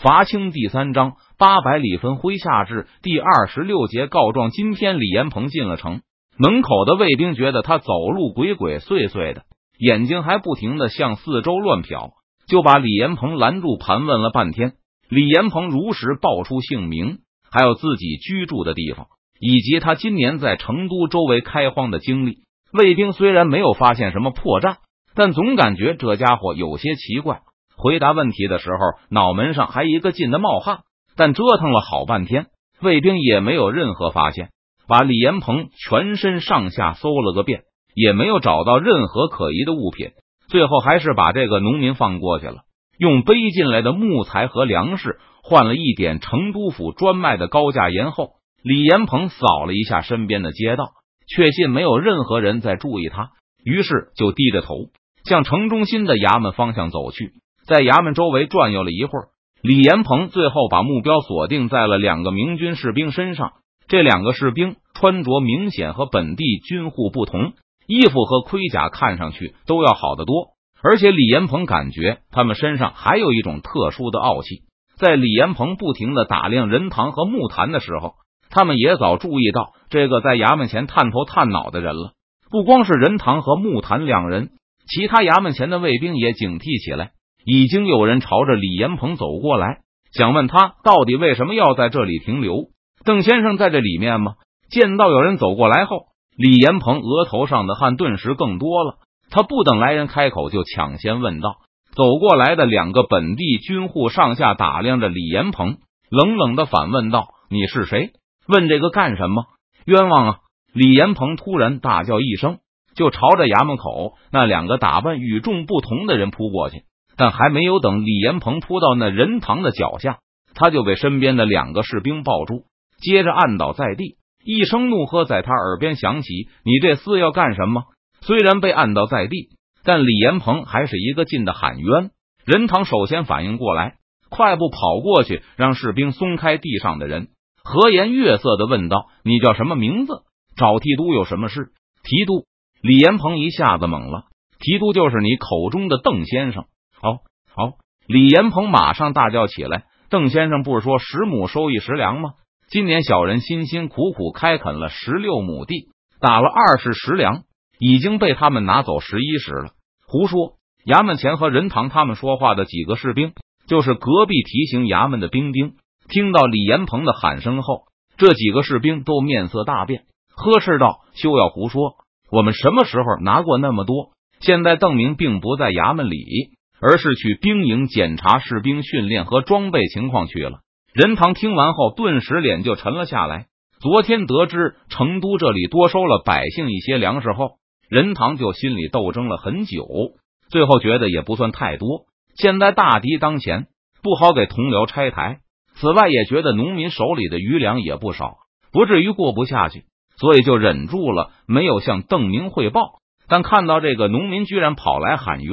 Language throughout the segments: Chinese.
伐清第三章八百里分麾下炙第二十六节告状。今天李延鹏进了城，门口的卫兵觉得他走路鬼鬼祟祟的，眼睛还不停的向四周乱瞟，就把李延鹏拦住，盘问了半天。李延鹏如实报出姓名，还有自己居住的地方，以及他今年在成都周围开荒的经历。卫兵虽然没有发现什么破绽，但总感觉这家伙有些奇怪。回答问题的时候，脑门上还一个劲的冒汗，但折腾了好半天，卫兵也没有任何发现。把李延鹏全身上下搜了个遍，也没有找到任何可疑的物品。最后还是把这个农民放过去了，用背进来的木材和粮食换了一点成都府专卖的高价盐后，李延鹏扫了一下身边的街道，确信没有任何人在注意他，于是就低着头向城中心的衙门方向走去。在衙门周围转悠了一会儿，李延鹏最后把目标锁定在了两个明军士兵身上。这两个士兵穿着明显和本地军户不同，衣服和盔甲看上去都要好得多。而且李延鹏感觉他们身上还有一种特殊的傲气。在李延鹏不停的打量任堂和木坛的时候，他们也早注意到这个在衙门前探头探脑的人了。不光是任堂和木坛两人，其他衙门前的卫兵也警惕起来。已经有人朝着李延鹏走过来，想问他到底为什么要在这里停留？邓先生在这里面吗？见到有人走过来后，李延鹏额头上的汗顿时更多了。他不等来人开口，就抢先问道：“走过来的两个本地军户上下打量着李延鹏，冷冷的反问道：‘你是谁？问这个干什么？冤枉啊！’李延鹏突然大叫一声，就朝着衙门口那两个打扮与众不同的人扑过去。但还没有等李延鹏扑到那人堂的脚下，他就被身边的两个士兵抱住，接着按倒在地。一声怒喝在他耳边响起：“你这厮要干什么？”虽然被按倒在地，但李延鹏还是一个劲的喊冤。任堂首先反应过来，快步跑过去，让士兵松开地上的人，和颜悦色的问道：“你叫什么名字？找提督有什么事？”提督李延鹏一下子懵了：“提督就是你口中的邓先生。”好好，李延鹏马上大叫起来：“邓先生不是说十亩收益十粮吗？今年小人辛辛苦苦开垦了十六亩地，打了二十十粮，已经被他们拿走十一十了。胡说！”衙门前和任堂他们说话的几个士兵，就是隔壁提刑衙门的兵丁，听到李延鹏的喊声后，这几个士兵都面色大变，呵斥道：“休要胡说！我们什么时候拿过那么多？现在邓明并不在衙门里。”而是去兵营检查士兵训练和装备情况去了。任堂听完后，顿时脸就沉了下来。昨天得知成都这里多收了百姓一些粮食后，任堂就心里斗争了很久，最后觉得也不算太多。现在大敌当前，不好给同僚拆台。此外，也觉得农民手里的余粮也不少，不至于过不下去，所以就忍住了，没有向邓明汇报。但看到这个农民居然跑来喊冤。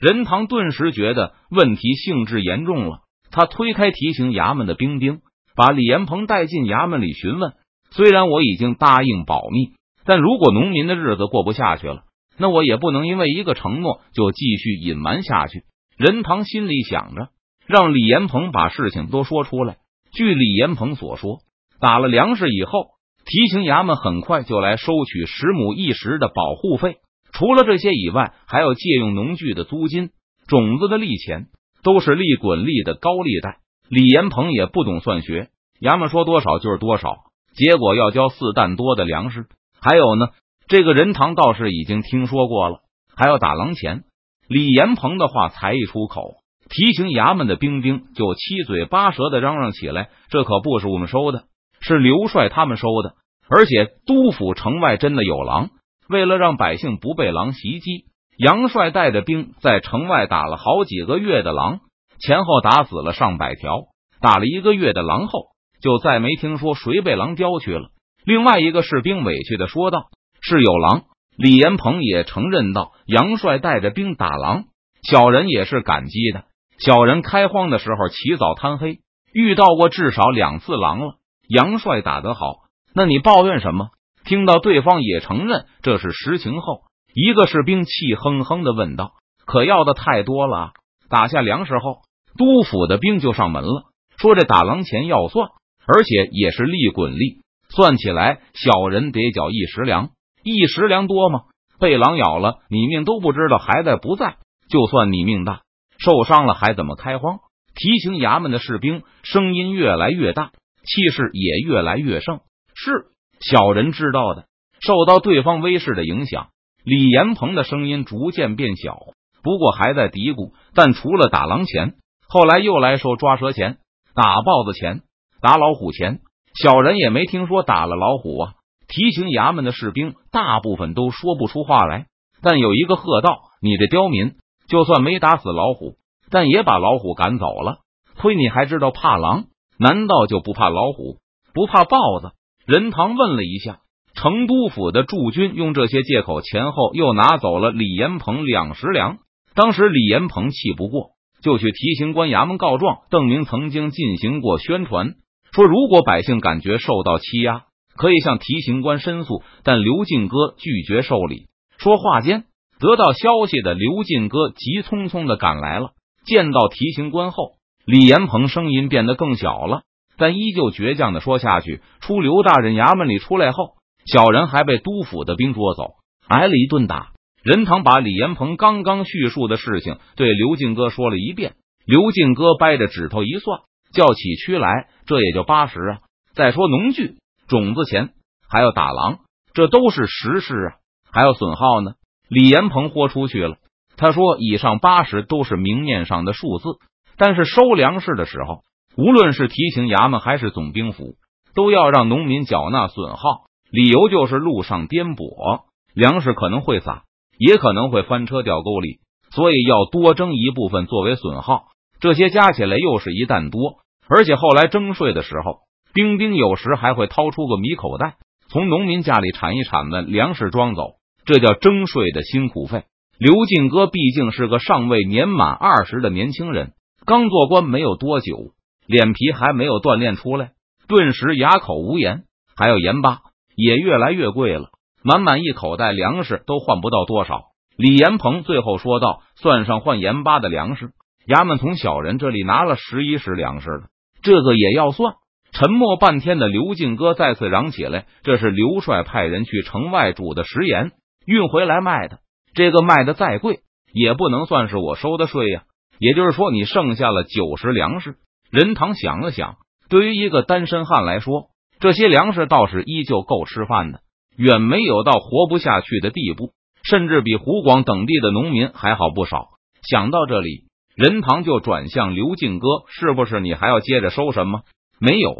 任堂顿时觉得问题性质严重了，他推开提刑衙门的兵丁，把李延鹏带进衙门里询问。虽然我已经答应保密，但如果农民的日子过不下去了，那我也不能因为一个承诺就继续隐瞒下去。任堂心里想着，让李延鹏把事情都说出来。据李延鹏所说，打了粮食以后，提刑衙门很快就来收取十亩一石的保护费。除了这些以外，还要借用农具的租金、种子的利钱，都是利滚利的高利贷。李延鹏也不懂算学，衙门说多少就是多少，结果要交四担多的粮食。还有呢，这个人堂倒是已经听说过了，还要打狼钱。李延鹏的话才一出口，提醒衙门的兵丁就七嘴八舌的嚷嚷起来：“这可不是我们收的，是刘帅他们收的，而且都府城外真的有狼。”为了让百姓不被狼袭击，杨帅带着兵在城外打了好几个月的狼，前后打死了上百条。打了一个月的狼后，就再没听说谁被狼叼去了。另外一个士兵委屈的说道：“是有狼。”李延鹏也承认道：“杨帅带着兵打狼，小人也是感激的。小人开荒的时候起早贪黑，遇到过至少两次狼了。杨帅打得好，那你抱怨什么？”听到对方也承认这是实情后，一个士兵气哼哼的问道：“可要的太多了！打下粮食后，督府的兵就上门了，说这打狼钱要算，而且也是利滚利，算起来小人得缴一石粮，一石粮多吗？被狼咬了，你命都不知道还在不在。就算你命大，受伤了还怎么开荒？提刑衙门的士兵声音越来越大，气势也越来越盛。是小人知道的。受到对方威势的影响，李延鹏的声音逐渐变小，不过还在嘀咕。但除了打狼钱，后来又来说抓蛇钱、打豹子钱、打老虎钱，小人也没听说打了老虎啊。提刑衙门的士兵大部分都说不出话来，但有一个喝道：“你这刁民，就算没打死老虎，但也把老虎赶走了。亏你还知道怕狼，难道就不怕老虎，不怕豹子？”任堂问了一下，成都府的驻军用这些借口，前后又拿走了李延鹏两十粮。当时李延鹏气不过，就去提刑官衙门告状。邓明曾经进行过宣传，说如果百姓感觉受到欺压。可以向提刑官申诉，但刘进哥拒绝受理。说话间，得到消息的刘进哥急匆匆的赶来了。见到提刑官后，李延鹏声音变得更小了，但依旧倔强的说下去：“出刘大人衙门里出来后，小人还被督府的兵捉走，挨了一顿打。”任堂把李延鹏刚刚叙述的事情对刘进哥说了一遍。刘进哥掰着指头一算，叫起屈来：“这也就八十啊！再说农具。”种子钱还要打狼，这都是实事啊！还要损耗呢。李延鹏豁出去了。他说：“以上八十都是明面上的数字，但是收粮食的时候，无论是提刑衙门还是总兵府，都要让农民缴纳损耗。理由就是路上颠簸，粮食可能会洒，也可能会翻车掉沟里，所以要多征一部分作为损耗。这些加起来又是一担多，而且后来征税的时候。”兵丁有时还会掏出个米口袋，从农民家里铲一铲子粮食装走，这叫征税的辛苦费。刘进哥毕竟是个尚未年满二十的年轻人，刚做官没有多久，脸皮还没有锻炼出来，顿时哑口无言。还有盐巴也越来越贵了，满满一口袋粮食都换不到多少。李延鹏最后说道：“算上换盐巴的粮食，衙门从小人这里拿了十一石粮食了，这个也要算。”沉默半天的刘进哥再次嚷起来：“这是刘帅派人去城外煮的食盐，运回来卖的。这个卖的再贵，也不能算是我收的税呀。也就是说，你剩下了九十粮食。”任堂想了想，对于一个单身汉来说，这些粮食倒是依旧够吃饭的，远没有到活不下去的地步，甚至比湖广等地的农民还好不少。想到这里，任堂就转向刘进哥：“是不是你还要接着收什么？”没有，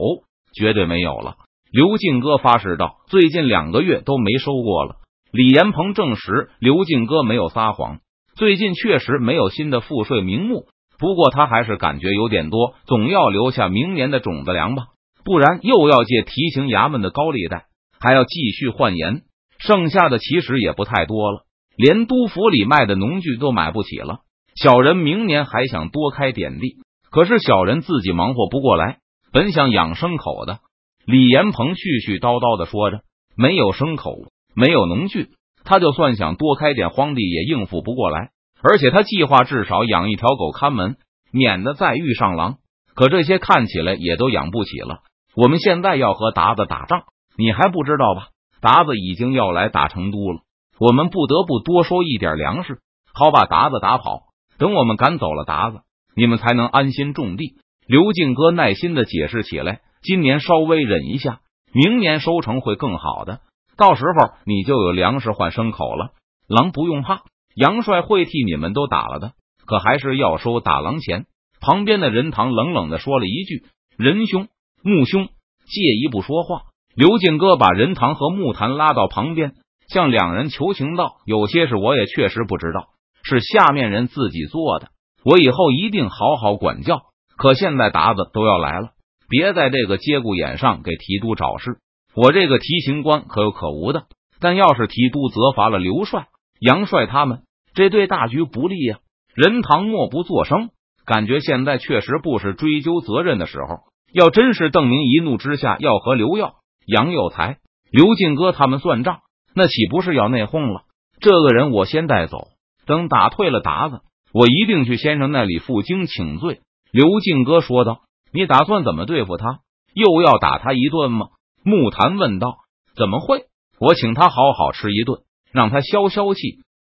绝对没有了。刘进哥发誓道：“最近两个月都没收过了。”李延鹏证实，刘进哥没有撒谎，最近确实没有新的赋税名目。不过他还是感觉有点多，总要留下明年的种子粮吧，不然又要借提刑衙门的高利贷，还要继续换盐，剩下的其实也不太多了，连督府里卖的农具都买不起了。小人明年还想多开点地，可是小人自己忙活不过来。本想养牲口的李延鹏絮絮叨叨的说着，没有牲口，没有农具，他就算想多开点荒地也应付不过来。而且他计划至少养一条狗看门，免得再遇上狼。可这些看起来也都养不起了。我们现在要和达子打仗，你还不知道吧？达子已经要来打成都了，我们不得不多收一点粮食，好把达子打跑。等我们赶走了达子，你们才能安心种地。刘进哥耐心的解释起来：“今年稍微忍一下，明年收成会更好的。到时候你就有粮食换牲口了。狼不用怕，杨帅会替你们都打了的。可还是要收打狼钱。”旁边的任堂冷冷的说了一句：“任兄、穆兄，借一步说话。”刘进哥把任堂和木坛拉到旁边，向两人求情道：“有些事我也确实不知道，是下面人自己做的。我以后一定好好管教。”可现在达子都要来了，别在这个节骨眼上给提督找事。我这个提刑官可有可无的，但要是提督责罚了刘帅、杨帅他们，这对大局不利呀。任堂默不作声，感觉现在确实不是追究责任的时候。要真是邓明一怒之下要和刘耀、杨有才、刘进哥他们算账，那岂不是要内讧了？这个人我先带走，等打退了鞑子，我一定去先生那里负荆请罪。刘进哥说道：“你打算怎么对付他？又要打他一顿吗？”木坛问道：“怎么会？我请他好好吃一顿，让他消消气。”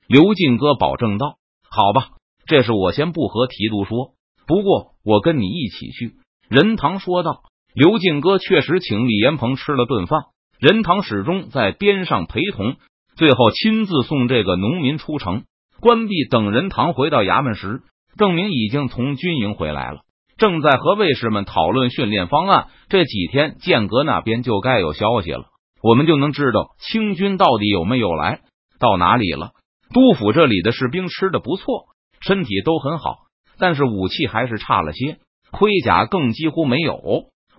刘进哥保证道：“好吧，这事我先不和提督说，不过我跟你一起去。”任堂说道。刘进哥确实请李延鹏吃了顿饭，任堂始终在边上陪同，最后亲自送这个农民出城。关闭等任堂回到衙门时，邓明已经从军营回来了。正在和卫士们讨论训练方案。这几天剑阁那边就该有消息了，我们就能知道清军到底有没有来，到哪里了。督府这里的士兵吃的不错，身体都很好，但是武器还是差了些，盔甲更几乎没有。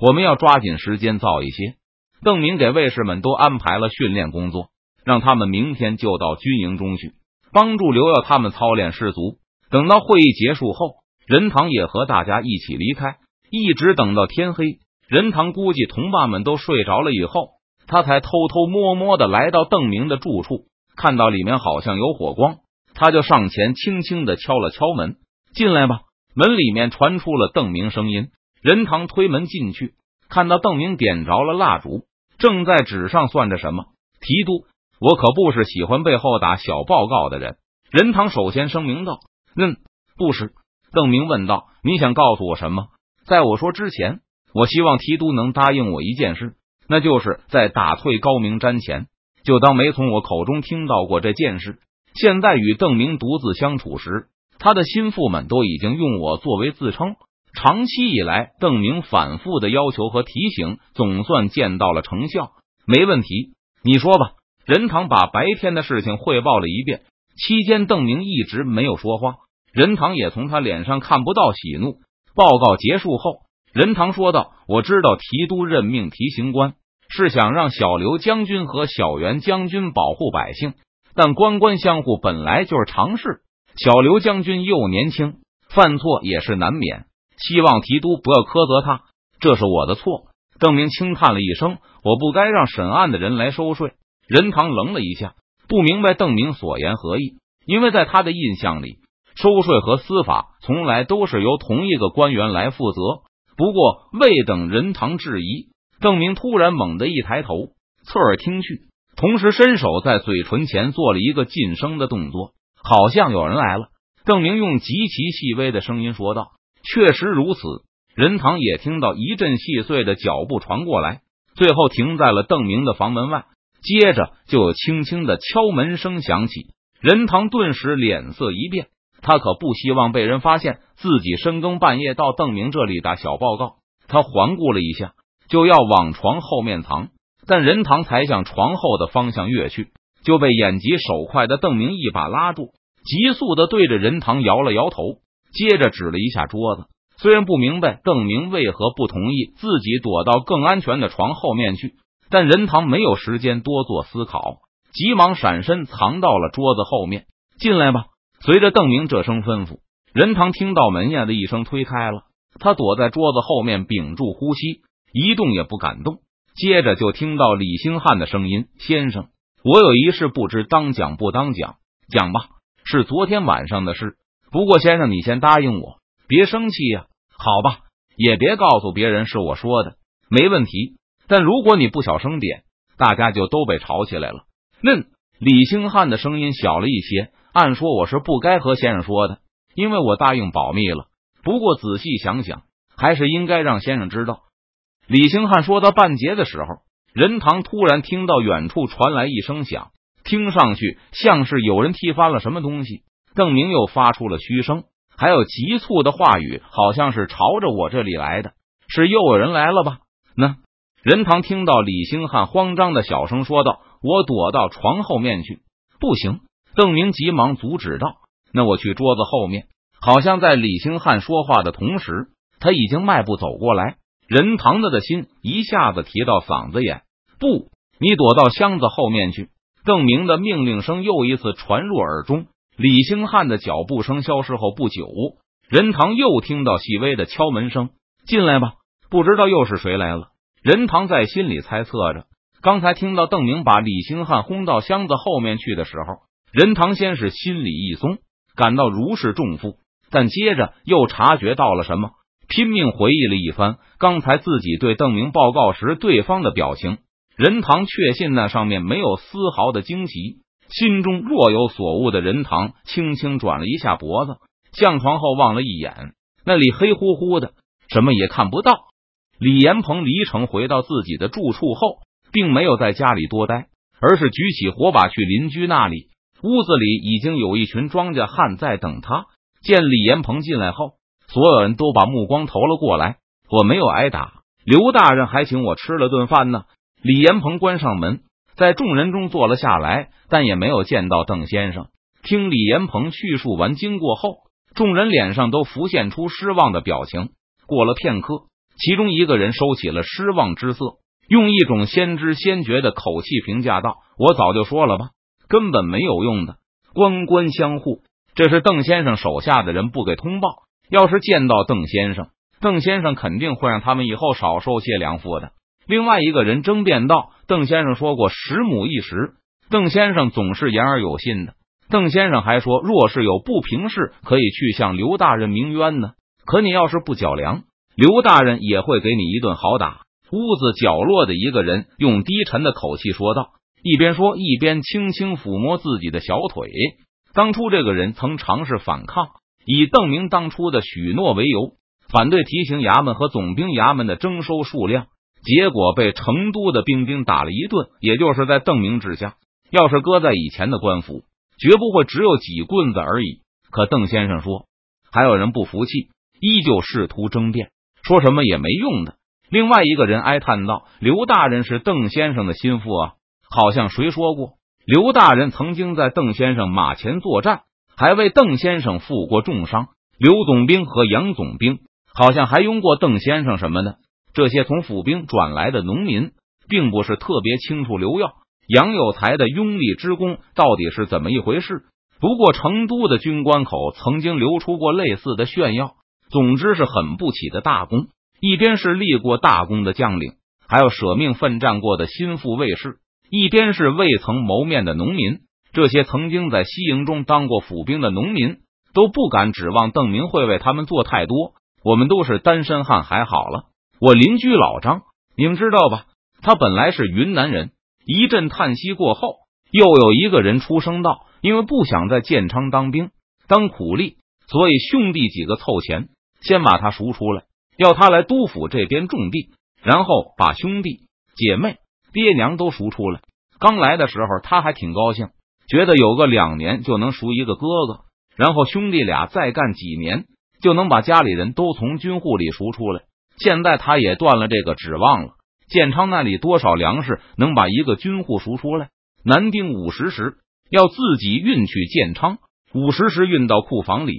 我们要抓紧时间造一些。邓明给卫士们都安排了训练工作，让他们明天就到军营中去，帮助刘耀他们操练士卒。等到会议结束后。任堂也和大家一起离开，一直等到天黑。任堂估计同伴们都睡着了以后，他才偷偷摸摸的来到邓明的住处，看到里面好像有火光，他就上前轻轻的敲了敲门：“进来吧。”门里面传出了邓明声音。任堂推门进去，看到邓明点着了蜡烛，正在纸上算着什么。提督，我可不是喜欢背后打小报告的人。任堂首先声明道：“嗯，不是。”邓明问道：“你想告诉我什么？在我说之前，我希望提督能答应我一件事，那就是在打退高明瞻前，就当没从我口中听到过这件事。现在与邓明独自相处时，他的心腹们都已经用我作为自称。长期以来，邓明反复的要求和提醒，总算见到了成效。没问题，你说吧。”任堂把白天的事情汇报了一遍，期间邓明一直没有说话。任堂也从他脸上看不到喜怒。报告结束后，任堂说道：“我知道提督任命提刑官是想让小刘将军和小袁将军保护百姓，但官官相护本来就是常事。小刘将军又年轻，犯错也是难免。希望提督不要苛责他，这是我的错。”邓明轻叹了一声：“我不该让审案的人来收税。”任堂愣了一下，不明白邓明所言何意，因为在他的印象里。收税和司法从来都是由同一个官员来负责。不过未等任堂质疑，邓明突然猛地一抬头，侧耳听去，同时伸手在嘴唇前做了一个噤声的动作，好像有人来了。邓明用极其细微的声音说道：“确实如此。”任堂也听到一阵细碎的脚步传过来，最后停在了邓明的房门外，接着就有轻轻的敲门声响起。任堂顿时脸色一变。他可不希望被人发现自己深更半夜到邓明这里打小报告。他环顾了一下，就要往床后面藏，但任堂才向床后的方向跃去，就被眼疾手快的邓明一把拉住，急速的对着任堂摇了摇头，接着指了一下桌子。虽然不明白邓明为何不同意自己躲到更安全的床后面去，但任堂没有时间多做思考，急忙闪身藏到了桌子后面。进来吧。随着邓明这声吩咐，任堂听到门呀的一声推开了，他躲在桌子后面屏住呼吸，一动也不敢动。接着就听到李兴汉的声音：“先生，我有一事，不知当讲不当讲？讲吧，是昨天晚上的事。不过先生，你先答应我，别生气呀。好吧，也别告诉别人是我说的，没问题。但如果你不小声点，大家就都被吵起来了。”嫩李兴汉的声音小了一些。按说我是不该和先生说的，因为我答应保密了。不过仔细想想，还是应该让先生知道。李兴汉说到半截的时候，任堂突然听到远处传来一声响，听上去像是有人踢翻了什么东西。邓明又发出了嘘声，还有急促的话语，好像是朝着我这里来的，是又有人来了吧？那任堂听到李兴汉慌张的小声说道：“我躲到床后面去，不行。”邓明急忙阻止道：“那我去桌子后面。”好像在李兴汉说话的同时，他已经迈步走过来。任堂子的心一下子提到嗓子眼。不，你躲到箱子后面去！邓明的命令声又一次传入耳中。李兴汉的脚步声消失后不久，任堂又听到细微的敲门声：“进来吧。”不知道又是谁来了。任堂在心里猜测着，刚才听到邓明把李兴汉轰到箱子后面去的时候。任堂先是心里一松，感到如释重负，但接着又察觉到了什么，拼命回忆了一番刚才自己对邓明报告时对方的表情。任堂确信那上面没有丝毫的惊奇，心中若有所悟的任堂轻轻转了一下脖子，向床后望了一眼，那里黑乎乎的，什么也看不到。李延鹏离城回到自己的住处后，并没有在家里多待，而是举起火把去邻居那里。屋子里已经有一群庄稼汉在等他。见李延鹏进来后，所有人都把目光投了过来。我没有挨打，刘大人还请我吃了顿饭呢。李延鹏关上门，在众人中坐了下来，但也没有见到邓先生。听李延鹏叙述完经过后，众人脸上都浮现出失望的表情。过了片刻。其中一个人收起了失望之色，用一种先知先觉的口气评价道：“我早就说了吧，根本没有用的，官官相护。这是邓先生手下的人不给通报。要是见到邓先生，邓先生肯定会让他们以后少受些粮赋的。”另外一个人争辩道：“邓先生说过十亩一石，邓先生总是言而有信的。邓先生还说，若是有不平事，可以去向刘大人鸣冤呢。可你要是不缴粮。”刘大人也会给你一顿好打。屋子角落的一个人用低沉的口气说道，一边说一边轻轻抚摸自己的小腿。当初这个人曾尝试反抗，以邓明当初的许诺为由，反对提刑衙门和总兵衙门的征收数量，结果被成都的兵丁打了一顿。也就是在邓明之下，要是搁在以前的官府，绝不会只有几棍子而已。可邓先生说，还有人不服气，依旧试图争辩。说什么也没用的。另外一个人哀叹道：“刘大人是邓先生的心腹啊，好像谁说过，刘大人曾经在邓先生马前作战，还为邓先生负过重伤。刘总兵和杨总兵好像还拥过邓先生什么呢？这些从府兵转来的农民，并不是特别清楚刘耀、杨有才的拥立之功到底是怎么一回事。不过成都的军官口曾经流出过类似的炫耀。”总之是很不起的大功，一边是立过大功的将领，还有舍命奋战过的心腹卫士，一边是未曾谋面的农民。这些曾经在西营中当过府兵的农民都不敢指望邓明会为他们做太多。我们都是单身汉，还好了。我邻居老张，你们知道吧？他本来是云南人。一阵叹息过后，又有一个人出声道：“因为不想在建昌当兵当苦力，所以兄弟几个凑钱。”先把他赎出来，要他来督府这边种地，然后把兄弟姐妹、爹娘都赎出来。刚来的时候他还挺高兴，觉得有个两年就能赎一个哥哥，然后兄弟俩再干几年就能把家里人都从军户里赎出来。现在他也断了这个指望了。建昌那里多少粮食能把一个军户赎出来？南丁五十石要自己运去建昌，五十石运到库房里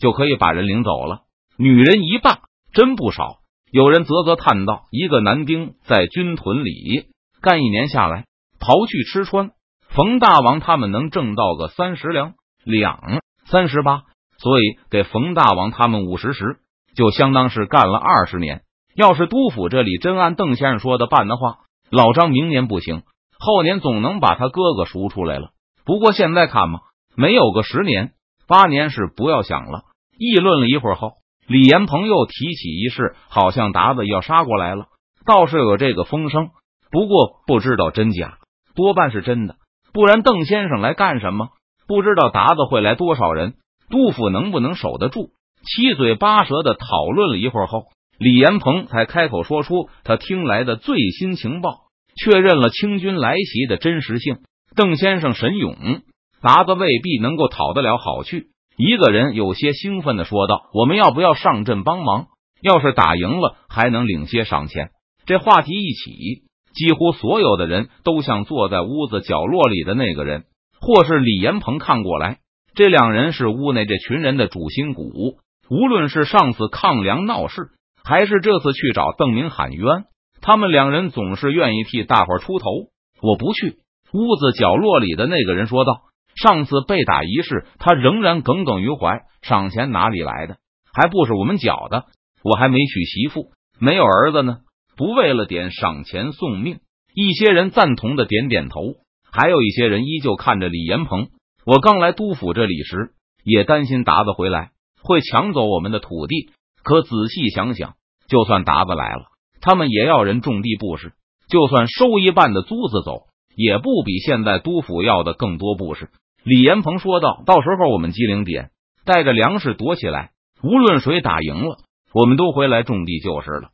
就可以把人领走了。女人一半真不少，有人啧啧叹道：“一个男丁在军屯里干一年下来，刨去吃穿，冯大王他们能挣到个三十两两三十八，所以给冯大王他们五十石，就相当是干了二十年。要是督府这里真按邓先生说的办的话，老张明年不行，后年总能把他哥哥赎出来了。不过现在看嘛，没有个十年八年是不要想了。”议论了一会儿后。李延鹏又提起一事，好像达子要杀过来了，倒是有这个风声，不过不知道真假，多半是真的。不然邓先生来干什么？不知道达子会来多少人，杜甫能不能守得住？七嘴八舌的讨论了一会儿后，李延鹏才开口说出他听来的最新情报，确认了清军来袭的真实性。邓先生神勇，达子未必能够讨得了好去。一个人有些兴奋的说道：“我们要不要上阵帮忙？要是打赢了，还能领些赏钱。”这话题一起，几乎所有的人都向坐在屋子角落里的那个人，或是李延鹏看过来。这两人是屋内这群人的主心骨。无论是上次抗粮闹事，还是这次去找邓明喊冤，他们两人总是愿意替大伙出头。我不去。屋子角落里的那个人说道。上次被打一事，他仍然耿耿于怀。赏钱哪里来的？还不是我们缴的。我还没娶媳妇，没有儿子呢，不为了点赏钱送命？一些人赞同的点点头，还有一些人依旧看着李延鹏。我刚来督府这里时，也担心达子回来会抢走我们的土地，可仔细想想，就算达子来了，他们也要人种地布施。就算收一半的租子走，也不比现在督府要的更多布施。李延鹏说道：“到时候我们机灵点，带着粮食躲起来，无论谁打赢了，我们都回来种地就是了。”